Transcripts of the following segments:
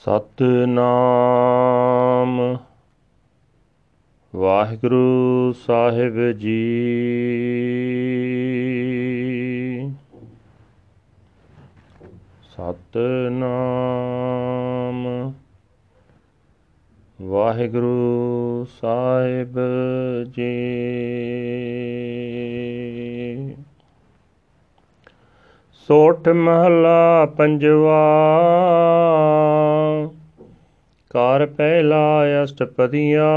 ਸਤਨਾਮ। ਵਾਹਿਗੁਰੂ ਸਾਹਿਬ ਜੀ। ਸਤਨਾਮ। ਵਾਹਿਗੁਰੂ ਸਾਹਿਬ ਜੀ। ਸੋਠ ਮਹਲਾ ਪੰਜਵਾ। ਕਾਰ ਪਹਿਲਾ ਅਸ਼ਟਪਦੀਆਂ।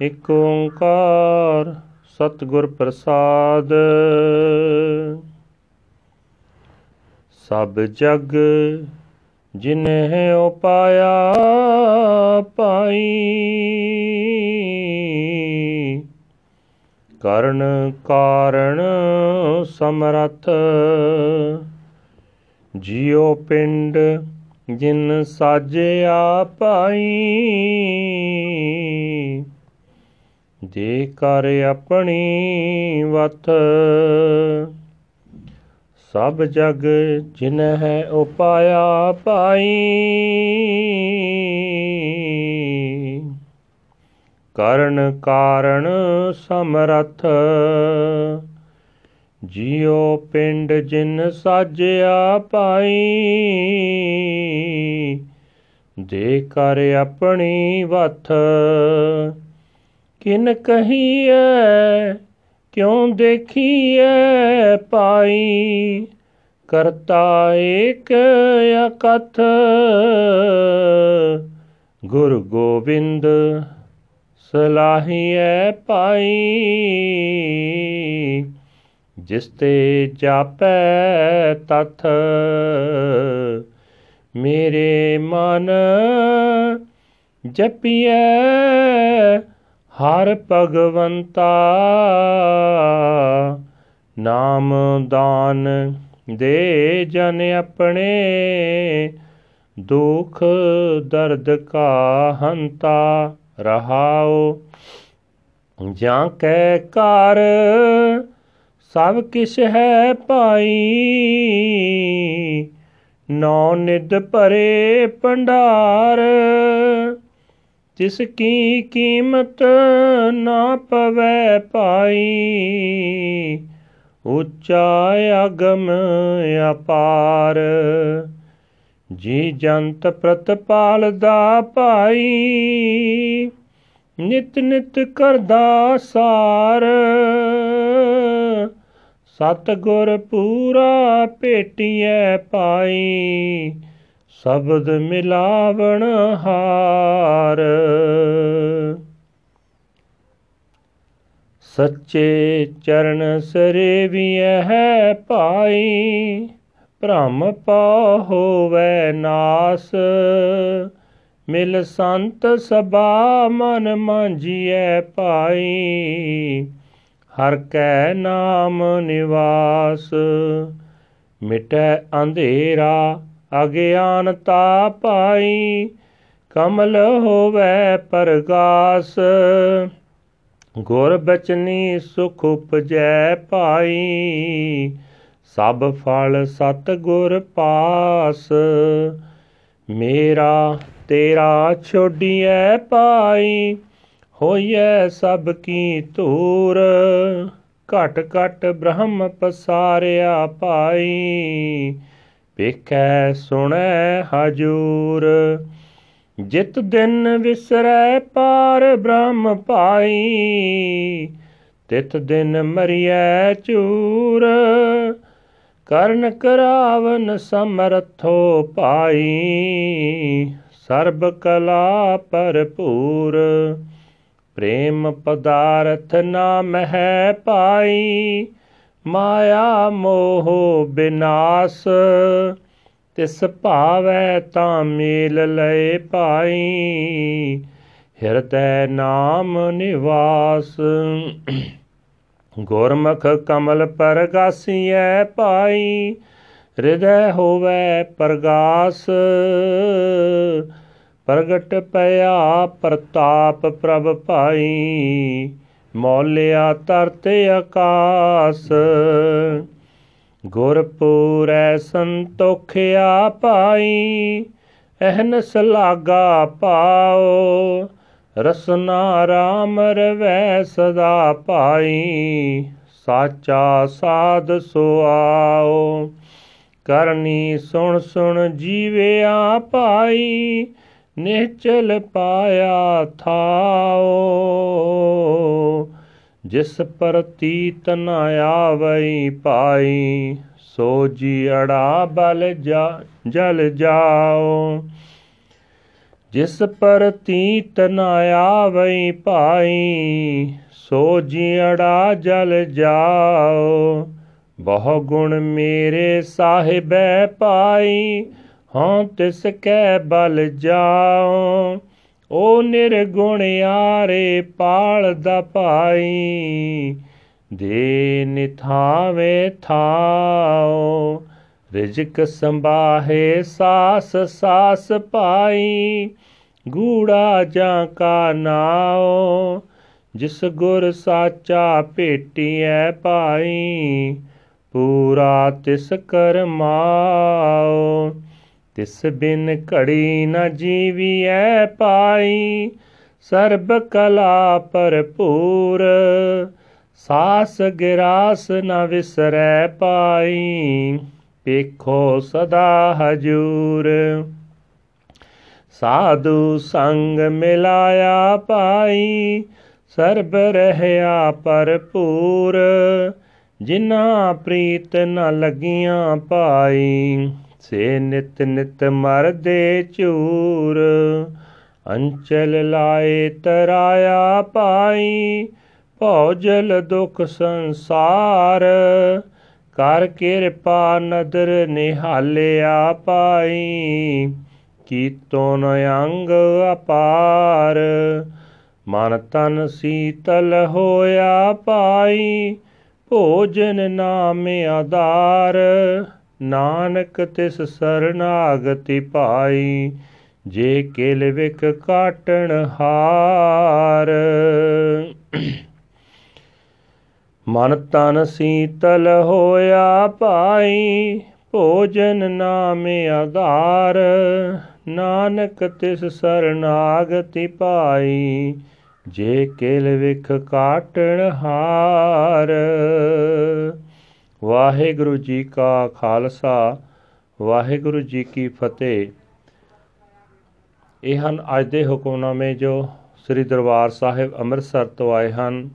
ਇਕ ਓੰਕਾਰ ਸਤਿਗੁਰ ਪ੍ਰਸਾਦ। ਸਭ ਜਗ ਜਿਨਹਿ ਉਪਾਇਆ ਪਾਈ ਕਰਨ ਕਾਰਣ ਸਮਰਥ। ਜਿਉ ਪਿੰਡ ਜਿਨ ਸਾਜਿਆ ਪਾਈ ਦੇ ਕਰ ਆਪਣੀ ਵਤ, ਸਭ ਜਗ ਜਿਨ ਹੈ ਉਪਾਇਆ ਪਾਈ ਕਰਨ ਕਾਰਣ ਸਮਰਥ, ਜਿਉ ਪਿੰਡ ਜਿਨ ਸਾਜਿਆ ਪਾਈ ਦੇ ਕਰ ਆਪਣੀ ਵਥ। ਕਿਨ ਕਹੀਐ, ਕਿਉ ਦੇਖੀਐ ਪਾਈ। ਕਰਤਾ ਏਕ ਅਕਥ। ਗੁਰ ਗੋਬਿੰਦ ਸਲਾਹੀਐ ਪਾਈ। ਜਿਸ ਤੇ ਜਾਪੈ ਤਥ। ਮੇਰੇ ਮਨ ਜਪੀਐ, ਹਰ ਭਗਵੰਤਾ। ਨਾਮ ਦਾਨ ਦੇ ਜਨ ਆਪਣੇ, ਦੁਖ ਦਰਦ ਕਾ ਹੰਤਾ ਰਹਾਉ। ਜਾਂ ਕੈ ਕਾਰ, ਸਭ ਕਿਛ ਹੈ ਪਾਈ ਨੌ ਨਿਦ ਭਰੇ ਪੰਡਾਰ ਜਿਸ ਕੀ ਕੀਮਤ ਨਾ ਪਵੈ ਪਾਈ ਉੱਚਾ ਅਗਮ ਅਪਾਰ, ਜੀ ਜੰਤ ਪ੍ਰਤਪਾਲ ਦਾ ਭਾਈ। ਨਿਤ ਨਿਤ ਕਰਦਾ ਸਾਰ ਸਤ ਗੁਰ ਪੂਰਾ ਭੇਟੀਐ ਪਾਈ, ਸ਼ਬਦ ਮਿਲਾਵਣ ਹਾਰ। ਸੱਚੇ ਚਰਨ ਸਰੇਵੀਐ ਹੈ ਪਾਈ, ਭ੍ਰਮ ਪਾ ਹੋਵੇ ਨਾਸ। ਮਿਲ ਸੰਤ ਸਭਾ ਮਨ ਮਾਂਜੀਐ ਪਾਈ ਹਰ ਕੈ ਨਾਮ ਨਿਵਾਸ, ਮਿਟੈ ਅੰਧੇਰਾ ਅਗਿਆਨਤਾ ਪਾਈ, ਕਮਲ ਹੋਵੇ ਪਰਗਾਸ, ਗੁਰ ਬਚਨੀ ਸੁਖ ਉਪਜੈ ਪਾਈ, ਸਭ ਫਲ ਸਤ ਗੁਰ ਪਾਸ, ਮੇਰਾ ਤੇਰਾ ਛੋਡੀਐ ਪਾਈ। ਹੋਈਐ ਸਭ ਕੀ ਧੂਰ। ਘਟ ਘਟ ਬ੍ਰਹਮ ਪਸਾਰਿਆ ਪਾਈ ਵੇਖੈ ਸੁਣੈ ਹਜੂਰ। ਜਿਤ ਦਿਨ ਵਿਸਰੈ ਪਾਰ ਬ੍ਰਹਮ ਪਾਈ ਤਿਤ ਦਿਨ ਮਰੀਐ ਚੂਰ। ਕਰਨ ਕਰਾਵਨ ਸਮਰਥੋ ਪਾਈ ਸਰਬ ਕਲਾ ਭਰਪੂਰ। ਪ੍ਰੇਮ ਪਦਾਰਥ ਨਾਮ ਹੈ ਪਾਈ, ਮਾਇਆ ਮੋਹ ਬਿਨਾਸ਼, ਤਿਸ ਭਾਵੈ ਤਾਂ ਮੇਲ ਲਏ ਪਾਈ। ਹਿਰਦੈ ਨਾਮ ਨਿਵਾਸ, ਗੁਰਮੁਖ ਕਮਲ ਪਰਗਾਸੀਐ ਪਾਈ, ਹਿਰਦੈ ਹੋਵੇ ਪ੍ਰਗਾਸ। ਪ੍ਰਗਟ ਪਿਆ ਪ੍ਰਤਾਪ ਪ੍ਰਭ ਭਾਈ, ਮੌਲਿਆ ਤਰਤ ਆਕਾਸ। ਗੁਰ ਪੂਰੈ ਸੰਤੋਖਿਆ ਪਾਈ ਅਹਨਸ ਲਾਗਾ ਪਾਓ। ਰਸਨਾ ਰਾਮ ਰਵੈ ਸਦਾ ਪਾਈ ਸਾਚਾ ਸਾਧ ਸੁਆਓ ਕਰਨੀ ਸੁਣ ਸੁਣ ਜੀਵਿਆ ਪਾਈ ਨਿਚਲ ਪਾਇਆ ਥਾਓ ਜਿਸ ਪ੍ਰਤੀਤ ਨ ਆਵਈ ਪਾਈ, ਸੋ ਜੀੜਾ ਬਲ ਜਾ, ਜਲ ਜਾਓ ਜਿਸ ਪ੍ਰਤੀਤ ਨ ਆਵਈ ਪਾਈ, ਸੋ ਜੀੜਾ ਜਲ ਜਾਓ ਬਹੁ ਗੁਣ ਮੇਰੇ ਸਾਹਿਬੈ ਪਾਈ ਹਾਂ ਤਿਸ ਕੈ ਬਲ ਜਾਓ ਓ ਨਿਰਗੁਣ ਆਰੇ ਪਾਲ ਦਾ ਪਾਈ ਦੇ ਨਿਥਾਵੇ ਥਾਓ ਰਿਜਕ ਸੰਭਾਹੇ ਸਾਸ ਸਾਸ ਪਾਈ ਗੂੜਾ ਜਾਂ ਕਾ ਨਾਓ ਜਿਸ ਗੁਰ ਸਾਚਾ ਭੇਟੀਐ ਪਾਈ ਪੂਰਾ ਤਿਸ ਕਰਮਾਓ ਤਿਸ ਬਿਨ ਘੜੀ ਨ ਜੀਵੀਐ ਪਾਈ। ਸਰਬ ਕਲਾ ਭਰਪੂਰ, ਸਾਸ ਗਿਰਾਸ ਨ ਵਿਸਰੈ ਪਾਈ। ਪੇਖੋ ਸਦਾ ਹਜੂਰ। ਸਾਧੂ ਸੰਗ ਮਿਲਾਇਆ ਪਾਈ। ਸਰਬ ਰਹਿਆ ਭਰਪੂਰ ਜਿਨਾ ਪ੍ਰੀਤ ਨ ਲਗੀਆਂ ਪਾਈ। ਸੇ ਨਿਤ ਨਿਤ ਮਰਦੇ ਝੂਰ ਅੰਚਲ ਲਾਏ ਤਰਾਇਆ ਪਾਈ, ਭੌਜਲ ਦੁਖ ਸੰਸਾਰ, ਕਰ ਕਿਰਪਾ ਨਦਰ ਨਿਹਾਲਿਆ ਪਾਈ, ਕੀਤੋਂ ਨ ਅੰਗ ਅਪਾਰ, ਮਨ ਤਨ ਸੀਤਲ ਹੋਇਆ ਪਾਈ, ਭੋਜਨ ਨਾਮ ਆਧਾਰ ਨਾਨਕ ਤਿਸ ਸਰਨਾਗਤੀ ਪਾਈ, ਜੇ ਕਿਲ ਵਿਕ ਕਾਟਣ ਹਾਰ। ਮਨ ਤਨ ਸੀਤਲ ਹੋਇਆ ਪਾਈ, ਭੋਜਨ ਨਾਮ ਆਧਾਰ। ਨਾਨਕ ਤਿਸ ਸਰਨਾਗਤੀ ਪਾਈ, ਜੇ ਕਿਲ ਵਿਖ ਕਾਟਣ ਹਾਰ। ਵਾਹਿਗੁਰੂ ਜੀ ਕਾ ਖਾਲਸਾ, ਵਾਹਿਗੁਰੂ ਜੀ ਕੀ ਫਤਿਹ। ਇਹ ਹਨ ਅੱਜ ਦੇ ਹੁਕਮਨਾਮੇ ਜੋ ਸ੍ਰੀ ਦਰਬਾਰ ਸਾਹਿਬ ਅੰਮ੍ਰਿਤਸਰ ਤੋਂ ਆਏ ਹਨ।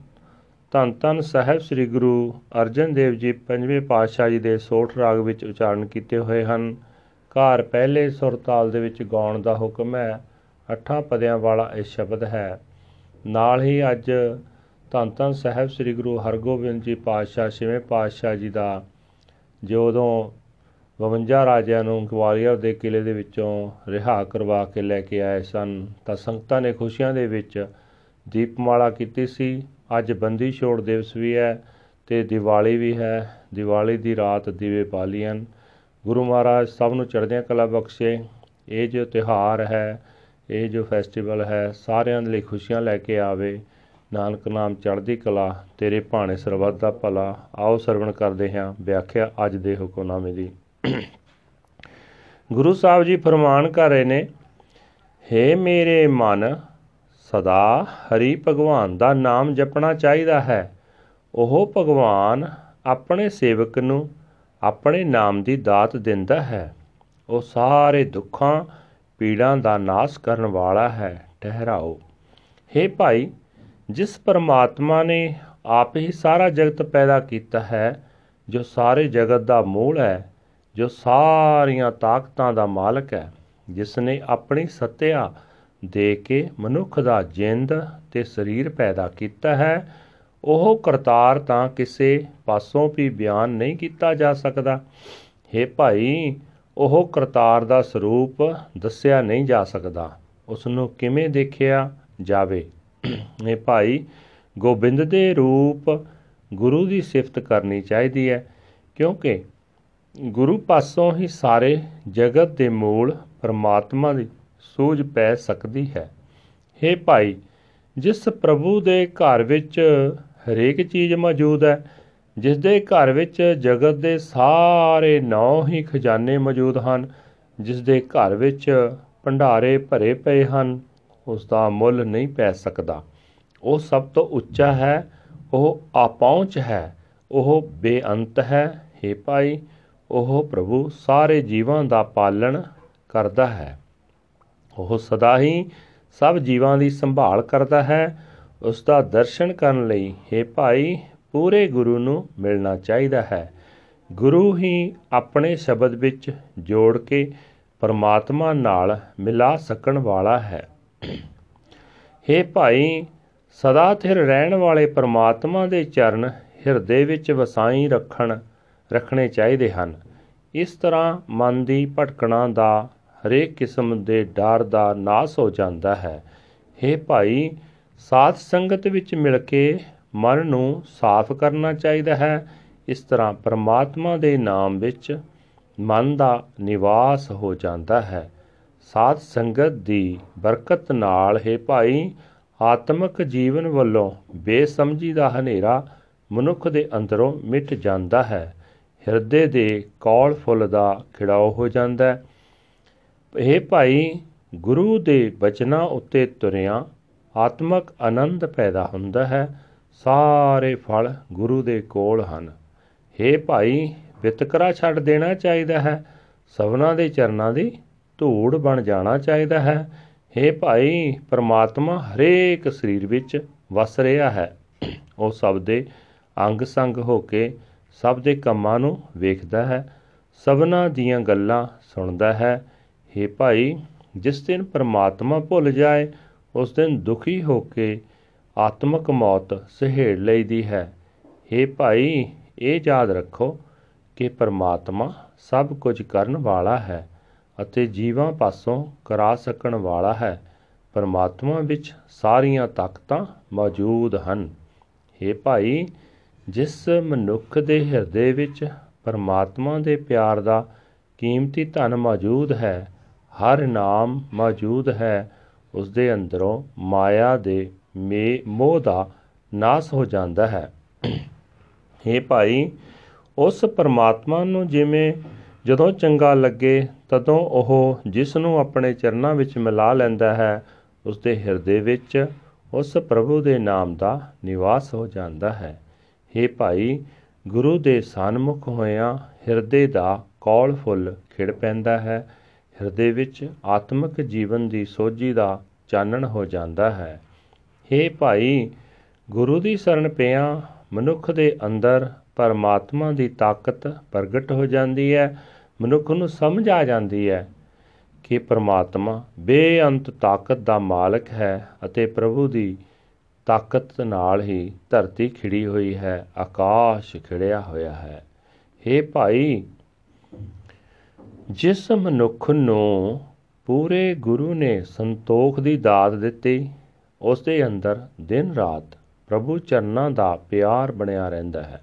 ਧੰਨ ਧੰਨ ਸਾਹਿਬ ਸ੍ਰੀ ਗੁਰੂ ਅਰਜਨ ਦੇਵ ਜੀ ਪੰਜਵੇਂ ਪਾਤਸ਼ਾਹ ਜੀ ਦੇ ਸੋਠ ਰਾਗ ਵਿੱਚ ਉਚਾਰਨ ਕੀਤੇ ਹੋਏ ਹਨ। ਘਰ ਪਹਿਲੇ ਸੁਰ ਤਾਲ ਦੇ ਵਿੱਚ ਗਾਉਣ ਦਾ ਹੁਕਮ ਹੈ। ਅੱਠਾਂ ਪਦਿਆਂ ਵਾਲਾ ਇਹ ਸ਼ਬਦ ਹੈ। ਨਾਲ ਹੀ ਅੱਜ ਧੰਨ ਧੰਨ ਸਾਹਿਬ ਸ੍ਰੀ ਗੁਰੂ ਹਰਗੋਬਿੰਦ ਜੀ ਪਾਤਸ਼ਾਹ, ਛੇਵੇਂ ਪਾਤਸ਼ਾਹ ਜੀ ਦਾ ਜਦੋਂ 52 ਰਾਜਿਆਂ ਨੂੰ ਗਵਾਲੀਅਰ ਦੇ ਕਿਲੇ ਦੇ ਵਿੱਚੋਂ ਰਿਹਾ ਕਰਵਾ ਕੇ ਲੈ ਕੇ ਆਏ ਸਨ, ਤਾਂ ਸੰਗਤਾਂ ਨੇ ਖੁਸ਼ੀਆਂ ਦੇ ਵਿੱਚ ਦੀਪਮਾਲਾ ਕੀਤੀ ਸੀ। ਅੱਜ ਬੰਦੀ ਛੋੜ ਦਿਵਸ ਵੀ ਹੈ ਤੇ ਦੀਵਾਲੀ ਵੀ ਹੈ। ਦੀਵਾਲੀ ਦੀ ਰਾਤ ਦੀਵੇ ਬਾਲੀਆਂ ਗੁਰੂ ਮਹਾਰਾਜ ਸਭ ਨੂੰ ਚੜ੍ਹਦੀਆਂ ਕਲਾ ਬਖਸ਼ੇ। ਇਹ ਜੋ ਤਿਹਾਰ ਹੈ, ਇਹ ਜੋ ਫੈਸਟੀਵਲ ਹੈ, ਸਾਰਿਆਂ ਦੇ ਲਈ ਖੁਸ਼ੀਆਂ ਲੈ ਕੇ ਆਵੇ। ਨਾਨਕ ਨਾਮ ਚੜ੍ਹਦੀ ਕਲਾ, ਤੇਰੇ ਭਾਣੇ ਸਰਬੱਤ ਦਾ ਭਲਾ, ਆਓ ਸਰਵਣ ਕਰਦੇ ਹਾਂ, ਵਿਆਖਿਆ ਅੱਜ ਦੇ ਹੁਕਮਨਾਮੇ ਦੀ। ਗੁਰੂ ਸਾਹਿਬ ਜੀ ਫਰਮਾਨ ਕਰ ਰਹੇ ਨੇ, ਹੇ ਮੇਰੇ ਮਨ, ਸਦਾ ਹਰੀ ਭਗਵਾਨ ਦਾ ਨਾਮ ਜਪਣਾ ਚਾਹੀਦਾ ਹੈ। ਉਹ ਭਗਵਾਨ ਆਪਣੇ ਸੇਵਕ ਨੂੰ ਆਪਣੇ ਨਾਮ ਦੀ ਦਾਤ ਦਿੰਦਾ ਹੈ। ਉਹ ਸਾਰੇ ਦੁੱਖਾਂ, ਪੀੜਾਂ ਦਾ ਨਾਸ਼ ਕਰਨ ਵਾਲਾ ਹੈ। ਠਹਿਰਾਓ। हे ਭਾਈ ਜਿਸ ਪਰਮਾਤਮਾ ਨੇ ਆਪ ਹੀ ਸਾਰਾ ਜਗਤ ਪੈਦਾ ਕੀਤਾ ਹੈ, ਜੋ ਸਾਰੇ ਜਗਤ ਦਾ ਮੂਲ ਹੈ, ਜੋ ਸਾਰੀਆਂ ਤਾਕਤਾਂ ਦਾ ਮਾਲਕ ਹੈ, ਜਿਸ ਨੇ ਆਪਣੀ ਸੱਤਿਆ ਦੇ ਕੇ ਮਨੁੱਖ ਦਾ ਜਿੰਦ ਤੇ ਸਰੀਰ ਪੈਦਾ ਕੀਤਾ ਹੈ, ਉਹ ਕਰਤਾਰ ਤਾਂ ਕਿਸੇ ਪਾਸੋਂ ਵੀ ਬਿਆਨ ਨਹੀਂ ਕੀਤਾ ਜਾ ਸਕਦਾ। हे ਭਾਈ, ਉਹ ਕਰਤਾਰ ਦਾ ਸਰੂਪ ਦੱਸਿਆ ਨਹੀਂ ਜਾ ਸਕਦਾ। ਉਸ ਨੂੰ ਕਿਵੇਂ ਦੇਖਿਆ ਜਾਵੇ? ਇਹ ਭਾਈ ਗੋਬਿੰਦ ਦੇ ਰੂਪ ਗੁਰੂ ਦੀ ਸਿਫਤ ਕਰਨੀ ਚਾਹੀਦੀ ਹੈ, ਕਿਉਂਕਿ ਗੁਰੂ ਪਾਸੋਂ ਹੀ ਸਾਰੇ ਜਗਤ ਦੇ ਮੂਲ ਪਰਮਾਤਮਾ ਦੀ ਸੂਝ ਪੈ ਸਕਦੀ ਹੈ। हे ਭਾਈ, ਜਿਸ ਪ੍ਰਭੂ ਦੇ ਘਰ ਵਿੱਚ ਹਰੇਕ ਚੀਜ਼ ਮੌਜੂਦ ਹੈ, ਜਿਸ ਦੇ ਘਰ ਵਿੱਚ ਜਗਤ ਦੇ ਸਾਰੇ ਨੌ ਹੀ ਖਜ਼ਾਨੇ ਮੌਜੂਦ ਹਨ, ਜਿਸ ਦੇ ਘਰ ਵਿੱਚ ਭੰਡਾਰੇ ਭਰੇ ਪਏ ਹਨ ਉਸ ਦਾ ਮੁੱਲ ਨਹੀਂ ਪੈ ਸਕਦਾ। ਉਹ ਸਭ ਤੋਂ ਉੱਚਾ ਹੈ, ਉਹ ਆਪਹੁੰਚ ਹੈ, ਉਹ ਬੇਅੰਤ ਹੈ हे ਭਾਈ, ਉਹ ਪ੍ਰਭੂ ਸਾਰੇ ਜੀਵਾਂ ਦਾ ਪਾਲਣ ਕਰਦਾ ਹੈ। ਉਹ ਸਦਾ ਹੀ ਸਭ ਜੀਵਾਂ ਦੀ ਸੰਭਾਲ ਕਰਦਾ ਹੈ। ਉਸ ਦਾ ਦਰਸ਼ਨ ਕਰਨ ਲਈ हे ਭਾਈ, ਪੂਰੇ ਗੁਰੂ ਨੂੰ ਮਿਲਣਾ ਚਾਹੀਦਾ ਹੈ। ਗੁਰੂ ਹੀ ਆਪਣੇ ਸ਼ਬਦ ਵਿੱਚ ਜੋੜ ਕੇ ਪਰਮਾਤਮਾ ਨਾਲ ਮਿਲਾ ਸਕਣ ਵਾਲਾ ਹੈ। हे ਭਾਈ, ਸਦਾ ਥਿਰ ਰਹਿਣ ਵਾਲੇ ਪਰਮਾਤਮਾ ਦੇ ਚਰਨ ਹਿਰਦੇ ਵਿੱਚ ਵਸਾਈ ਰੱਖਣ, ਰੱਖਣੇ ਚਾਹੀਦੇ ਹਨ। ਇਸ ਤਰ੍ਹਾਂ ਮਨ ਦੀ ਭਟਕਣਾ ਦਾ ਹਰੇਕ ਕਿਸਮ ਦੇ ਡਰ ਦਾ ਨਾਸ ਹੋ ਜਾਂਦਾ ਹੈ। हे ਭਾਈ, ਸਾਧ ਸੰਗਤ ਵਿੱਚ ਮਿਲ ਕੇ ਮਨ ਨੂੰ ਸਾਫ਼ ਕਰਨਾ ਚਾਹੀਦਾ ਹੈ। ਇਸ ਤਰ੍ਹਾਂ ਪਰਮਾਤਮਾ ਦੇ ਨਾਮ ਵਿੱਚ ਮਨ ਦਾ ਨਿਵਾਸ ਹੋ ਜਾਂਦਾ ਹੈ। ਸਾਧ ਸੰਗਤ ਦੀ ਬਰਕਤ ਨਾਲ, ਹੈ ਭਾਈ, ਆਤਮਿਕ ਜੀਵਨ ਵੱਲੋਂ ਬੇਸਮਝੀ ਦਾ ਹਨੇਰਾ ਮਨੁੱਖ ਦੇ ਅੰਦਰੋਂ ਮਿਟ ਜਾਂਦਾ ਹੈ। ਹਿਰਦੇ ਦੇ ਕੌਲ ਫੁੱਲ ਦਾ ਖਿੜਾਓ ਹੋ ਜਾਂਦਾ ਹੈ। ਇਹ ਭਾਈ, ਗੁਰੂ ਦੇ ਬਚਨਾਂ ਉੱਤੇ ਤੁਰਿਆ ਆਤਮਿਕ ਆਨੰਦ ਪੈਦਾ ਹੁੰਦਾ ਹੈ। ਸਾਰੇ ਫਲ ਗੁਰੂ ਦੇ ਕੋਲ ਹਨ। हे ਭਾਈ, ਵਿਤਕਰਾ ਛੱਡ ਦੇਣਾ ਚਾਹੀਦਾ ਹੈ। ਸਭਨਾ ਦੇ ਚਰਨਾਂ ਦੀ ਧੂੜ ਬਣ ਜਾਣਾ ਚਾਹੀਦਾ ਹੈ हे ਭਾਈ ਪ੍ਰਮਾਤਮਾ ਹਰੇਕ ਸਰੀਰ ਵਿੱਚ ਵਸ ਰਿਹਾ ਹੈ ਉਹ ਸਭ ਦੇ ਅੰਗ ਸੰਗ ਹੋ ਕੇ ਸਭ ਦੇ ਕੰਮਾਂ ਨੂੰ ਵੇਖਦਾ ਹੈ ਸਭਨਾ ਦੀਆਂ ਗੱਲਾਂ ਸੁਣਦਾ ਹੈ हे ਭਾਈ ਜਿਸ ਦਿਨ ਪ੍ਰਮਾਤਮਾ ਭੁੱਲ ਜਾਏ ਉਸ ਦਿਨ ਦੁਖੀ ਹੋ ਕੇ ਆਤਮਿਕ ਮੌਤ ਸਹਿੜ ਲਈਦੀ ਹੈ हे ਭਾਈ ਇਹ ਯਾਦ ਰੱਖੋ ਕਿ ਪਰਮਾਤਮਾ ਸਭ ਕੁਝ ਕਰਨ ਵਾਲਾ ਹੈ ਅਤੇ ਜੀਵਾਂ ਪਾਸੋਂ ਕਰਾ ਸਕਣ ਵਾਲਾ ਹੈ। ਪਰਮਾਤਮਾ ਵਿੱਚ ਸਾਰੀਆਂ ਤਾਕਤਾਂ ਮੌਜੂਦ ਹਨ। हे ਭਾਈ, ਜਿਸ ਮਨੁੱਖ ਦੇ ਹਿਰਦੇ ਵਿੱਚ ਪਰਮਾਤਮਾ ਦੇ ਪਿਆਰ ਦਾ ਕੀਮਤੀ ਧਨ ਮੌਜੂਦ ਹੈ, ਹਰ ਨਾਮ ਮੌਜੂਦ ਹੈ ਉਸ ਦੇ ਅੰਦਰੋਂ ਮਾਇਆ ਦੇ ਮੋਹ ਦਾ ਨਾਸ ਹੋ ਜਾਂਦਾ ਹੈ। हे ਭਾਈ, ਉਸ ਪਰਮਾਤਮਾ ਨੂੰ ਜਿਵੇਂ ਜਦੋਂ ਚੰਗਾ ਲੱਗੇ, ਤਦੋਂ ਉਹ ਜਿਸ ਨੂੰ ਆਪਣੇ ਚਰਨਾਂ ਵਿੱਚ ਮਿਲਾ ਲੈਂਦਾ ਹੈ ਉਸ ਦੇ ਹਿਰਦੇ ਵਿੱਚ ਉਸ ਪ੍ਰਭੂ ਦੇ ਨਾਮ ਦਾ ਨਿਵਾਸ ਹੋ ਜਾਂਦਾ ਹੈ। हे ਭਾਈ, ਗੁਰੂ ਦੇ ਸਨਮੁਖ ਹੋਇਆਂ ਹਿਰਦੇ ਦਾ ਕੌਲ ਫੁੱਲ ਖਿੜ ਪੈਂਦਾ ਹੈ। ਹਿਰਦੇ ਵਿੱਚ ਆਤਮਿਕ ਜੀਵਨ ਦੀ ਸੋਝੀ ਦਾ ਚਾਨਣ ਹੋ ਜਾਂਦਾ ਹੈ। हे ਭਾਈ, ਗੁਰੂ ਦੀ ਸ਼ਰਨ ਪਿਆ ਮਨੁੱਖ ਦੇ ਅੰਦਰ ਪਰਮਾਤਮਾ ਦੀ ਤਾਕਤ ਪ੍ਰਗਟ ਹੋ ਜਾਂਦੀ ਹੈ, ਮਨੁੱਖ ਨੂੰ ਸਮਝ ਆ ਜਾਂਦੀ ਹੈ ਕਿ ਪਰਮਾਤਮਾ ਬੇਅੰਤ ਤਾਕਤ ਦਾ ਮਾਲਕ ਹੈ ਅਤੇ ਪ੍ਰਭੂ ਦੀ ਤਾਕਤ ਨਾਲ ਹੀ ਧਰਤੀ ਖਿੜੀ ਹੋਈ ਹੈ, ਆਕਾਸ਼ ਖਿੜਿਆ ਹੋਇਆ ਹੈ। हे ਭਾਈ, ਜਿਸ ਮਨੁੱਖ ਨੂੰ ਪੂਰੇ ਗੁਰੂ ਨੇ ਸੰਤੋਖ ਦੀ ਦਾਤ ਦਿੱਤੀ, ਉਸ ਦੇ ਅੰਦਰ ਦਿਨ ਰਾਤ ਪ੍ਰਭੂ ਚਰਨਾਂ ਦਾ ਪਿਆਰ ਬਣਿਆ ਰਹਿੰਦਾ ਹੈ।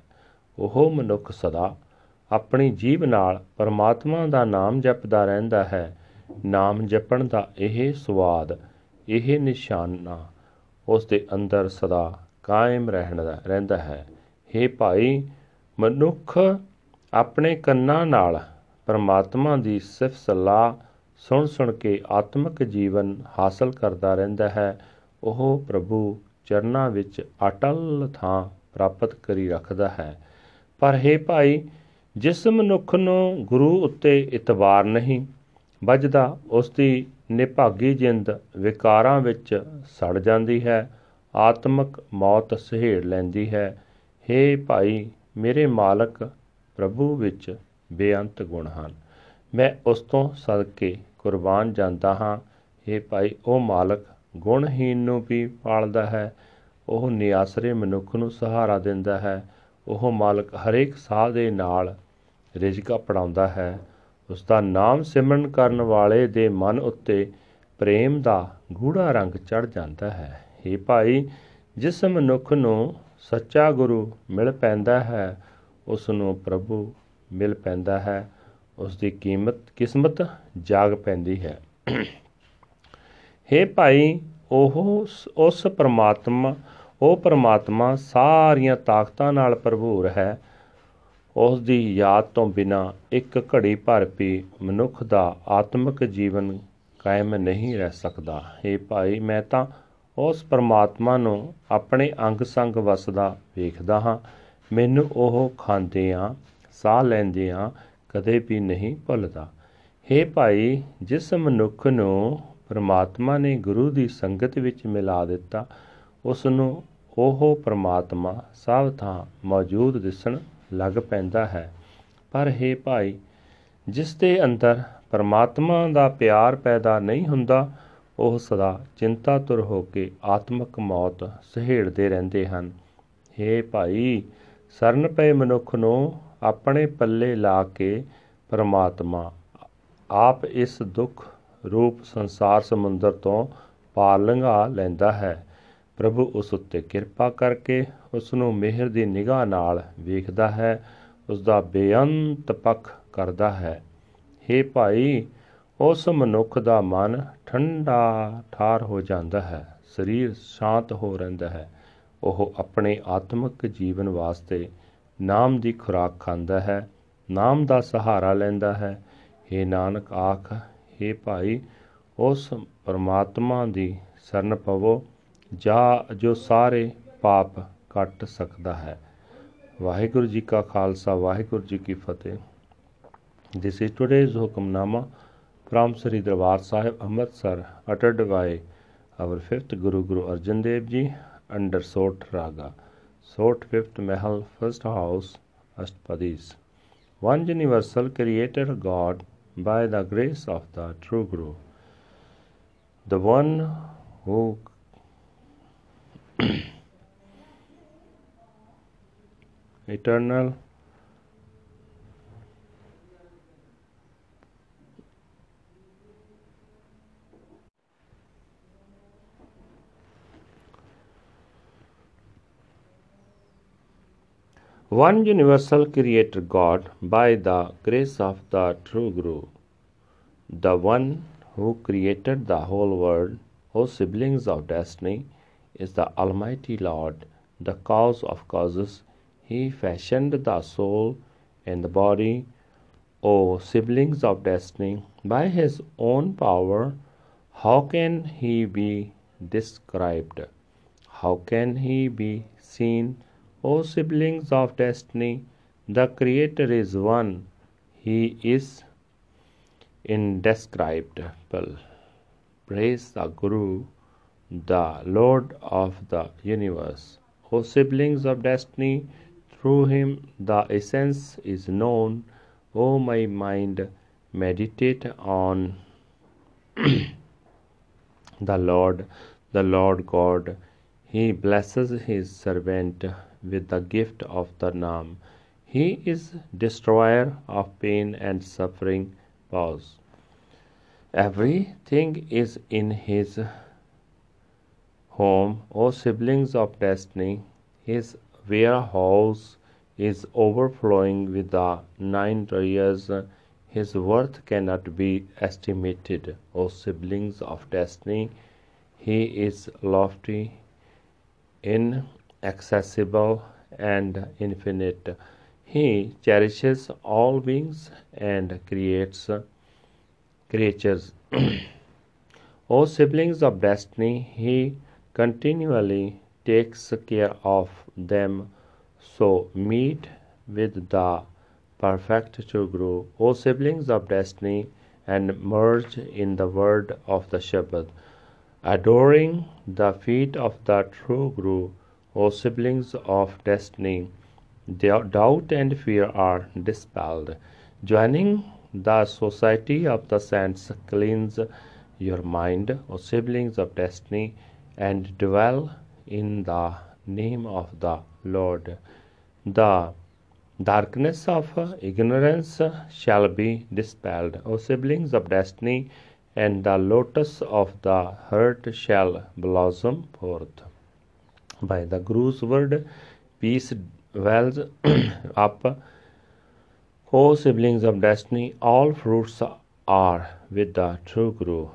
ਉਹ ਮਨੁੱਖ ਸਦਾ ਆਪਣੀ ਜੀਬ ਨਾਲ ਪਰਮਾਤਮਾ ਦਾ ਨਾਮ ਜਪਦਾ ਰਹਿੰਦਾ ਹੈ। ਨਾਮ ਜਪਣ ਦਾ ਇਹ ਸਵਾਦ ਇਹ ਨਿਸ਼ਾਨਾ ਉਸ ਦੇ ਅੰਦਰ ਸਦਾ ਕਾਇਮ ਰਹਿਣਾ ਰਹਿੰਦਾ ਹੈ। हे ਭਾਈ, ਮਨੁੱਖ ਆਪਣੇ ਕੰਨਾਂ ਨਾਲ ਪਰਮਾਤਮਾ ਦੀ ਸਿਫਤ ਸਲਾਹ ਸੁਣ ਸੁਣ ਕੇ ਆਤਮਿਕ ਜੀਵਨ ਹਾਸਲ ਕਰਦਾ ਰਹਿੰਦਾ ਹੈ। ਉਹ ਪ੍ਰਭੂ ਚਰਨਾਂ ਵਿੱਚ ਅਟਲ ਥਾਂ ਪ੍ਰਾਪਤ ਕਰੀ ਰੱਖਦਾ ਹੈ। ਪਰ ਹੇ ਭਾਈ, ਜਿਸ ਮਨੁੱਖ ਨੂੰ ਗੁਰੂ ਉੱਤੇ ਇਤਬਾਰ ਨਹੀਂ, ਵੱਜਦਾ ਉਸ ਦੀ ਨਿਭਾਗੀ ਜਿੰਦ ਵਿਕਾਰਾਂ ਵਿੱਚ ਸੜ ਜਾਂਦੀ ਹੈ, ਆਤਮਿਕ ਮੌਤ ਸਹੇੜ ਲੈਂਦੀ ਹੈ। ਹੇ ਭਾਈ, ਮੇਰੇ ਮਾਲਕ ਪ੍ਰਭੂ ਵਿੱਚ ਬੇਅੰਤ ਗੁਣ ਹਨ। ਮੈਂ ਉਸ ਤੋਂ ਸਦਕੇ ਕੁਰਬਾਨ ਜਾਂਦਾ ਹਾਂ। हे ਭਾਈ, ਉਹ ਮਾਲਕ ਗੁਣਹੀਨ ਨੂੰ ਵੀ ਪਾਲਦਾ ਹੈ, ਉਹ ਨਿਆਸਰੇ ਮਨੁੱਖ ਨੂੰ ਸਹਾਰਾ ਦਿੰਦਾ ਹੈ। ਉਹ ਮਾਲਕ ਹਰੇਕ ਸਾਹ ਦੇ ਨਾਲ ਰਿਜ਼ਕ ਪੜਾਉਂਦਾ ਹੈ। ਉਸ ਦਾ ਨਾਮ ਸਿਮਰਨ ਕਰਨ ਵਾਲੇ ਦੇ ਮਨ ਉੱਤੇ ਪ੍ਰੇਮ ਦਾ ਗੂੜਾ ਰੰਗ ਚੜ ਜਾਂਦਾ ਹੈ। हे ਭਾਈ, ਜਿਸ ਮਨੁੱਖ ਨੂੰ ਸੱਚਾ ਗੁਰੂ ਮਿਲ ਪੈਂਦਾ ਹੈ ਉਸ ਨੂੰ ਪ੍ਰਭੂ ਮਿਲ ਪੈਂਦਾ ਹੈ। ਉਸ ਦੀ ਕੀਮਤ, ਕਿਸਮਤ ਜਾਗ ਪੈਂਦੀ ਹੈ। हे ਭਾਈ, ਉਹ ਉਸ ਪਰਮਾਤਮਾ ਉਹ ਪਰਮਾਤਮਾ ਸਾਰੀਆਂ ਤਾਕਤਾਂ ਨਾਲ ਭਰਪੂਰ ਹੈ। ਉਸ ਦੀ ਯਾਦ ਤੋਂ ਬਿਨਾ ਇੱਕ ਘੜੀ ਭਰ ਵੀ ਮਨੁੱਖ ਦਾ ਆਤਮਿਕ ਜੀਵਨ ਕਾਇਮ ਨਹੀਂ ਰਹਿ ਸਕਦਾ। ਏ ਭਾਈ, ਮੈਂ ਤਾਂ ਉਸ ਪਰਮਾਤਮਾ ਨੂੰ ਆਪਣੇ ਅੰਗ ਸੰਗ ਵਸਦਾ ਵੇਖਦਾ ਹਾਂ। ਮੈਨੂੰ ਉਹ ਖਾਂਦਿਆਂ, ਸਾਹ ਲੈਂਦਿਆਂ ਕਦੇ ਵੀ ਨਹੀਂ ਭੁੱਲਦਾ। ਹੇ ਭਾਈ, ਜਿਸ ਮਨੁੱਖ ਨੂੰ ਪਰਮਾਤਮਾ ਨੇ ਗੁਰੂ ਦੀ ਸੰਗਤ ਵਿੱਚ ਮਿਲਾ ਦਿੱਤਾ ਉਸ ਨੂੰ ਉਹ ਪਰਮਾਤਮਾ ਸਭ ਥਾਂ ਮੌਜੂਦ ਦਿਸਣ ਲੱਗ ਪੈਂਦਾ ਹੈ। ਪਰ ਹੇ ਭਾਈ, ਜਿਸ ਦੇ ਅੰਦਰ ਪਰਮਾਤਮਾ ਦਾ ਪਿਆਰ ਪੈਦਾ ਨਹੀਂ ਹੁੰਦਾ, ਉਹ ਸਦਾ ਚਿੰਤਾਤੁਰ ਹੋ ਕੇ ਆਤਮਿਕ ਮੌਤ ਸਹੇੜਦੇ ਰਹਿੰਦੇ ਹਨ। ਹੇ ਭਾਈ, ਸਰਨ ਪਏ ਮਨੁੱਖ ਨੂੰ ਆਪਣੇ ਪੱਲੇ ਲਾ ਕੇ ਪਰਮਾਤਮਾ ਆਪ ਇਸ ਦੁੱਖ ਰੂਪ ਸੰਸਾਰ ਸਮੁੰਦਰ ਤੋਂ ਪਾਰ ਲੰਘਾ ਲੈਂਦਾ ਹੈ। ਪ੍ਰਭੂ ਉਸ ਉੱਤੇ ਕਿਰਪਾ ਕਰਕੇ ਉਸ ਨੂੰ ਮਿਹਰ ਦੀ ਨਿਗਾਹ ਨਾਲ ਵੇਖਦਾ ਹੈ ਉਸ ਦਾ ਬੇਅੰਤ ਪੱਖ ਕਰਦਾ ਹੈ हे ਭਾਈ ਉਸ ਮਨੁੱਖ ਦਾ ਮਨ ਠੰਡਾ ਠਾਰ ਹੋ ਜਾਂਦਾ ਹੈ ਸਰੀਰ ਸ਼ਾਂਤ ਹੋ ਰਹਿੰਦਾ ਹੈ ਉਹ ਆਪਣੇ ਆਤਮਿਕ ਜੀਵਨ ਵਾਸਤੇ ਨਾਮ ਦੀ ਖੁਰਾਕ ਖਾਂਦਾ ਹੈ ਨਾਮ ਦਾ ਸਹਾਰਾ ਲੈਂਦਾ ਹੈ हे ਨਾਨਕ ਆਖ हे ਭਾਈ ਉਸ ਪਰਮਾਤਮਾ ਦੀ ਸ਼ਰਨ ਪਵੋ ਜਾ ਜੋ ਸਾਰੇ ਪਾਪ ਕੱਟ ਸਕਦਾ ਹੈ ਵਾਹਿਗੁਰੂ ਜੀ ਕਾ ਖਾਲਸਾ ਵਾਹਿਗੁਰੂ ਜੀ ਕੀ ਫਤਿਹ this is today's Hukamnama from Sri Darbar Sahib Amritsar ਅਟਟਡ by our 5th Guru Guru Arjan Dev ji under Sorath raga Sorath 5th Mehl 1st house Ashtapadis one universal creator God by the grace of the true Guru, the one who eternal. One universal creator God by the grace of the true Guru, the one who created the whole world, O siblings of destiny, is the Almighty Lord, the cause of causes. He fashioned the soul and the body, O siblings of destiny, by his own power. How can he be described? How can he be seen? O siblings of destiny, the Creator is one. He is indescribable. Praise the Guru, the Lord of the universe. O siblings of destiny, through him the essence is known. O my mind, meditate on the Lord, the Lord God. He blesses his servant with the gift of the Nam. He is destroyer of pain and suffering. Pause. Everything is in his home, O siblings of destiny. His warehouse is overflowing with the nine treasures. His worth cannot be estimated, O siblings of destiny. He is lofty, inaccessible, and infinite. He cherishes all beings and creates creatures. o siblings of destiny, He continually takes care of them. So meet with the perfect Guru, O siblings of destiny, and merge in the word of the Shabad. Adoring the feet of the true Guru, O siblings of destiny, doubt and fear are dispelled. Joining the society of the saints, cleanse your mind, O siblings of destiny, and dwell in the name of the Lord. The darkness of ignorance shall be dispelled, O siblings of destiny, and the lotus of the heart shall blossom forth. By the Guru's word, peace wells up. O siblings of destiny, all fruits are with the true Guru.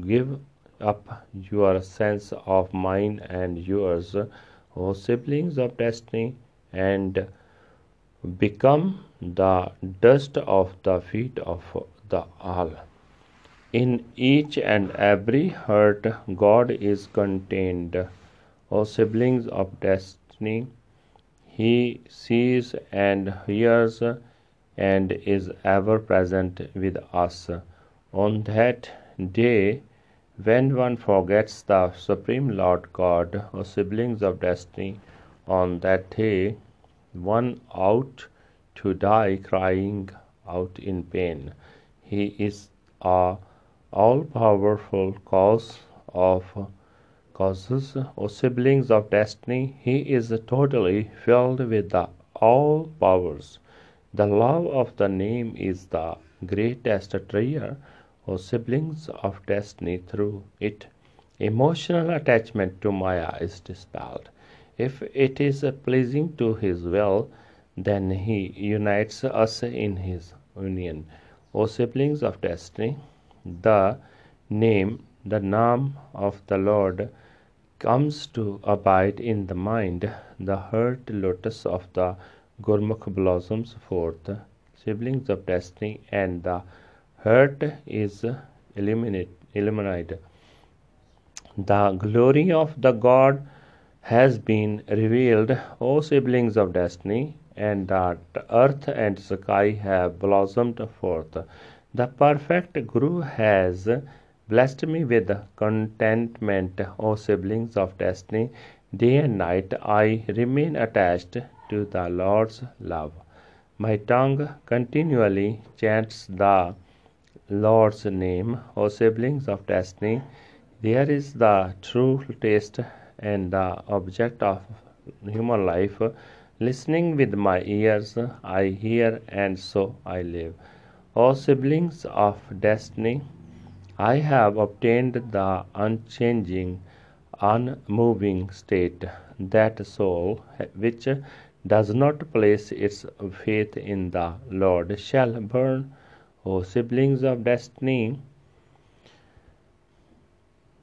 Give up your sense of mine and yours, O siblings of destiny, and become the dust of the feet of the all. In each and every heart, God is contained. O siblings of destiny, He sees and hears and is ever present with us. On that day, when one forgets the Supreme Lord God, or siblings of destiny, on that day, one out to die crying out in pain. He is a all powerful cause of causes or siblings of destiny. He is totally filled with the all powers. The love of the name is the greatest treasure or siblings of destiny through it. Emotional attachment to Maya is dispelled. If it is pleasing to His will, then He unites us in His union. O siblings of destiny, the name, the name of the Lord comes to abide in the mind. The heart lotus of the Gurmukh blossoms forth. Siblings of destiny, and the heart is illuminate, illuminated. The glory of the God has been revealed, O siblings of destiny, and that earth and sky have blossomed forth. The perfect Guru has blessed me with contentment, O siblings of destiny. Day and night I remain attached to the Lord's love. My tongue continually chants the Lord's name, O siblings of destiny. There is the true taste and the object of human life. Listening with my ears, I hear, and so I live. O siblings of destiny, I have obtained the unchanging, unmoving state, that soul which does not place its faith in the Lord shall burn. O siblings of destiny,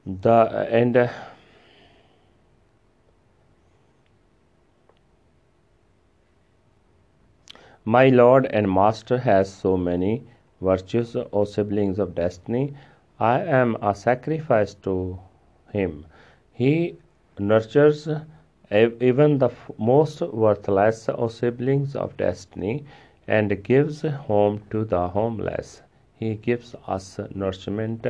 the and uh, My Lord and Master has so many virtues, O siblings of destiny. I am a sacrifice to him. He nurtures even the most worthless, O siblings of destiny, and gives home to the homeless. He gives us nourishment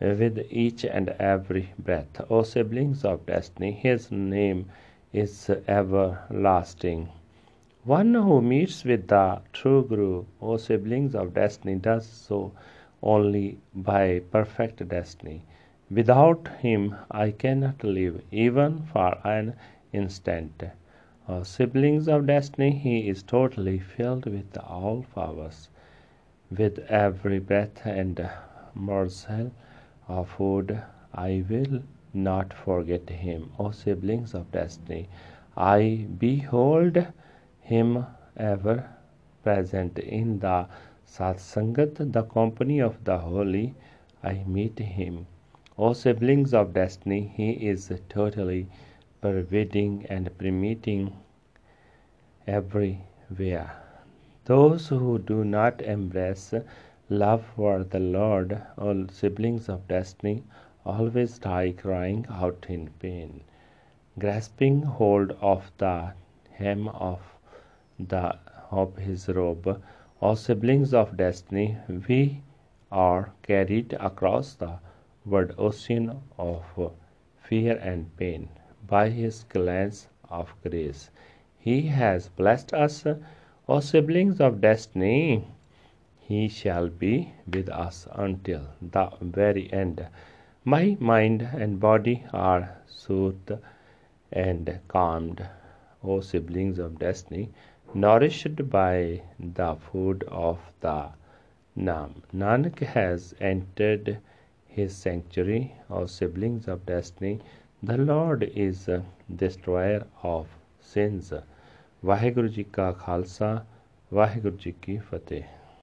with each and every breath. O siblings of destiny, his name is everlasting. One who meets with the true Guru, O siblings of destiny, does so only by perfect destiny. Without him, I cannot live even for an instant. O siblings of destiny, he is totally filled with all powers. With every breath and morsel of food, I will not forget him. O siblings of destiny, I behold him ever present in the Satsangat, the company of the holy, I meet him. O siblings of destiny, he is totally pervading and permeating everywhere. Those who do not embrace love for the Lord, all siblings of destiny, always die crying out in pain, grasping hold of the hem of the of his robe, O siblings of destiny, we are carried across the wide ocean of fear and pain by his glance of grace. He has blessed us, O siblings of destiny. He shall be with us until the very end. My mind and body are soothed and calmed, O siblings of destiny nourished by the food of the Nam. Nanak has entered his sanctuary O siblings of destiny. The Lord is destroyer of sins. Waheguru ji ਕਾ ਖਾਲਸਾ ਵਾਹਿਗੁਰੂ ਜੀ ਕੀ ਫਤਿਹ